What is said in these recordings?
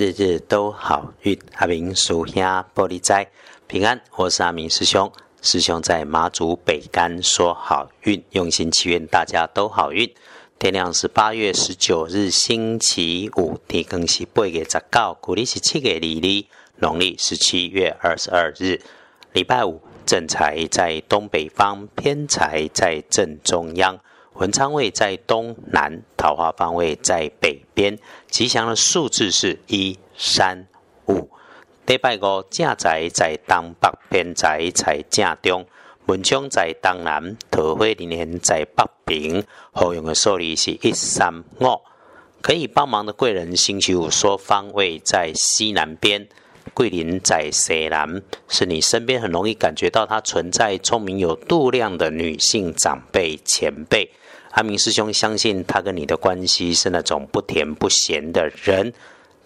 日日都好运。阿明属兄玻璃斋平安，我是阿明师兄。师兄在马祖北干说好运，用心祈愿大家都好运。天亮是八月十九日星期五，天更是八月十九，古历是七月二日，农历是七月二十二日，礼拜五。正财在东北方，偏财在正中央。文昌位在东南，桃花方位在北边。吉祥的数字是一、三、五。礼拜五正财在东北，偏财在正中。文昌在东南，桃花连连在北边。好用的数字是一、三、五。可以帮忙的贵人星期五说方位在西南边。桂林在西南，是你身边很容易感觉到它存在聪明有度量的女性长辈前辈。阿明师兄相信他跟你的关系是那种不甜不咸的人，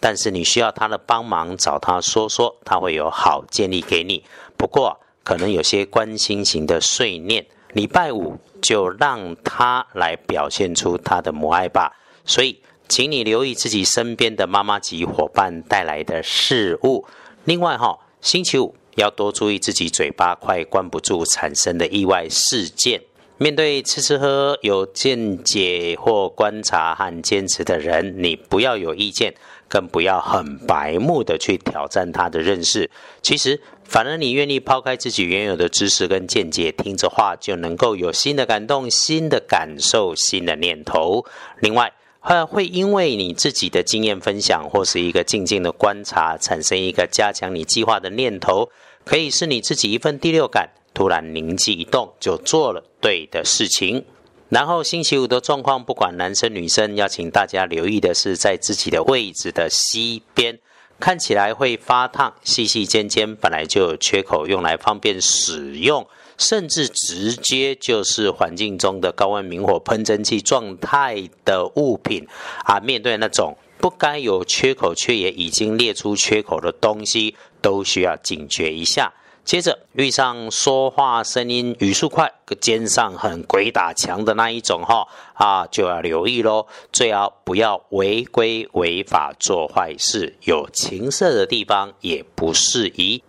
但是你需要他的帮忙，找他说说，他会有好建议给你。不过可能有些关心型的碎念，礼拜五就让他来表现出他的母爱吧。所以，请你留意自己身边的妈妈级伙伴带来的事物。另外，哈，星期五要多注意自己嘴巴快关不住产生的意外事件。面对吃吃喝有见解或观察和坚持的人，你不要有意见，更不要很白目的去挑战他的认识。其实，反而你愿意抛开自己原有的知识跟见解，听着话就能够有新的感动、新的感受、新的念头。另外，会会因为你自己的经验分享或是一个静静的观察，产生一个加强你计划的念头，可以是你自己一份第六感。突然灵机一动，就做了对的事情。然后星期五的状况，不管男生女生，要请大家留意的是，在自己的位置的西边，看起来会发烫，细细尖尖，本来就有缺口，用来方便使用，甚至直接就是环境中的高温明火喷蒸汽状态的物品啊。面对那种不该有缺口却也已经列出缺口的东西，都需要警觉一下。接着遇上说话声音语速快、肩上很鬼打墙的那一种哈啊，就要留意喽。最好不要违规违法做坏事，有情色的地方也不适宜。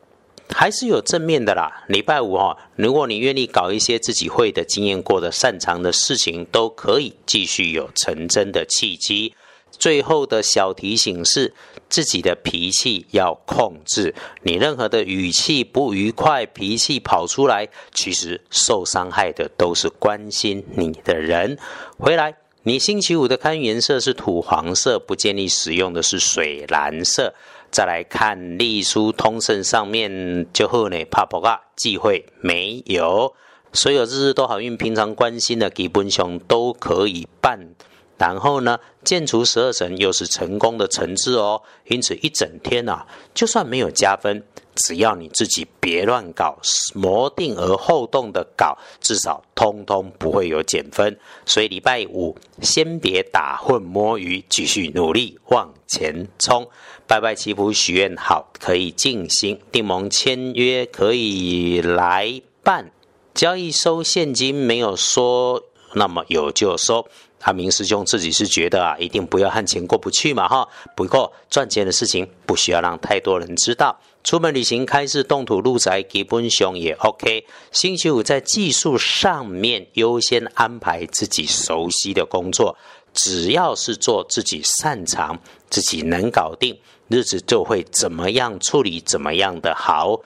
还是有正面的啦。礼拜五哈，如果你愿意搞一些自己会的、经验过的、擅长的事情，都可以继续有成真的契机。最后的小提醒是，自己的脾气要控制。你任何的语气不愉快，脾气跑出来，其实受伤害的都是关心你的人。回来，你星期五的看颜色是土黄色，不建议使用的是水蓝色。再来看隶书通胜上面，就后呢，怕不怕忌讳没有？所有日日都好运，平常关心的基本上都可以办。然后呢，建除十二神又是成功的成字哦，因此一整天啊，就算没有加分，只要你自己别乱搞，磨定而后动的搞，至少通通不会有减分。所以礼拜五先别打混摸鱼，继续努力往前冲。拜拜祈福许愿好，可以进行订盟签约，可以来办交易收现金，没有说那么有就收。阿明师兄自己是觉得啊，一定不要和钱过不去嘛哈。不过赚钱的事情不需要让太多人知道。出门旅行、开市动土、入宅、基本上也 OK。星期五在技术上面优先安排自己熟悉的工作，只要是做自己擅长、自己能搞定，日子就会怎么样处理怎么样的好。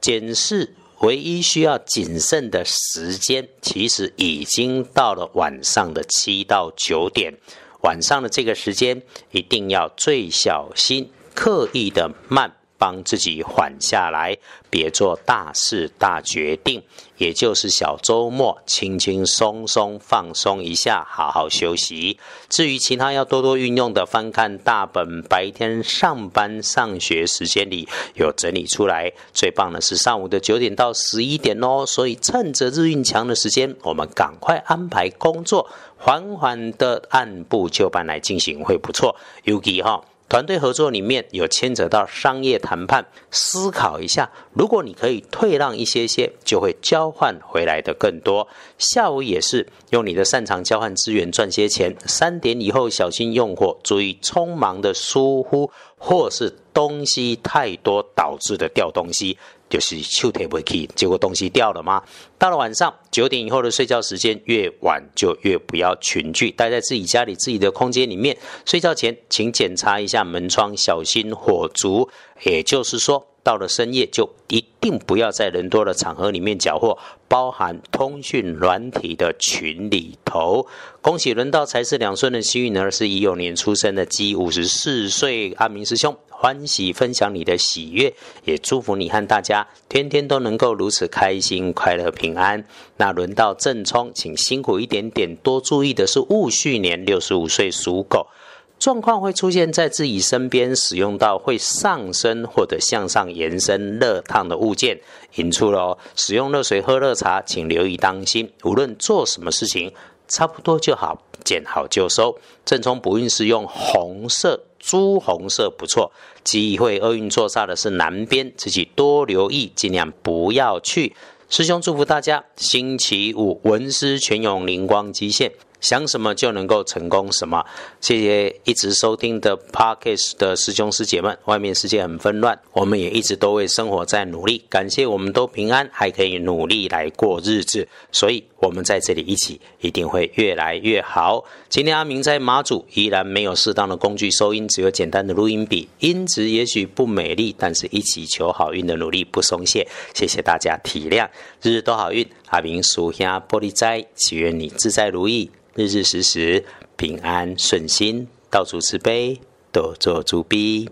检视。唯一需要谨慎的时间，其实已经到了晚上的七到九点。晚上的这个时间，一定要最小心，刻意的慢。帮自己缓下来，别做大事大决定，也就是小周末轻轻松松放松一下，好好休息。至于其他要多多运用的，翻看大本，白天上班上学时间里有整理出来。最棒的是上午的九点到十一点哦，所以趁着日运强的时间，我们赶快安排工作，缓缓的按部就班来进行会不错。尤其哈。团队合作里面有牵扯到商业谈判，思考一下，如果你可以退让一些些，就会交换回来的更多。下午也是用你的擅长交换资源赚些钱。三点以后小心用火，注意匆忙的疏忽或是东西太多导致的掉东西。就是手提不起，结果东西掉了吗？到了晚上九点以后的睡觉时间越晚，就越不要群聚，待在自己家里自己的空间里面。睡觉前请检查一下门窗，小心火烛。也就是说，到了深夜就一定不要在人多的场合里面缴获，包含通讯软体的群里头。恭喜轮到财是两顺的幸运儿，是一六年出生的鸡，五十四岁，阿明师兄。欢喜分享你的喜悦，也祝福你和大家天天都能够如此开心、快乐、平安。那轮到正冲，请辛苦一点点，多注意的是戊戌年六十五岁属狗，状况会出现在自己身边，使用到会上升或者向上延伸热烫的物件，引出了哦使用热水喝热茶，请留意当心。无论做什么事情，差不多就好，见好就收。正冲不运是用红色。朱红色不错，机会厄运坐煞的是南边，自己多留意，尽量不要去。师兄祝福大家，星期五文思泉涌，灵光极现。想什么就能够成功什么。谢谢一直收听的 Parkes 的师兄师姐们。外面世界很纷乱，我们也一直都为生活在努力。感谢我们都平安，还可以努力来过日子。所以，我们在这里一起，一定会越来越好。今天阿明在马祖依然没有适当的工具收音，只有简单的录音笔，音质也许不美丽，但是一起求好运的努力不松懈。谢谢大家体谅，日日都好运。阿明属下玻璃斋，祈愿你自在如意。日日时时平安顺心，到处慈悲，多做诸逼。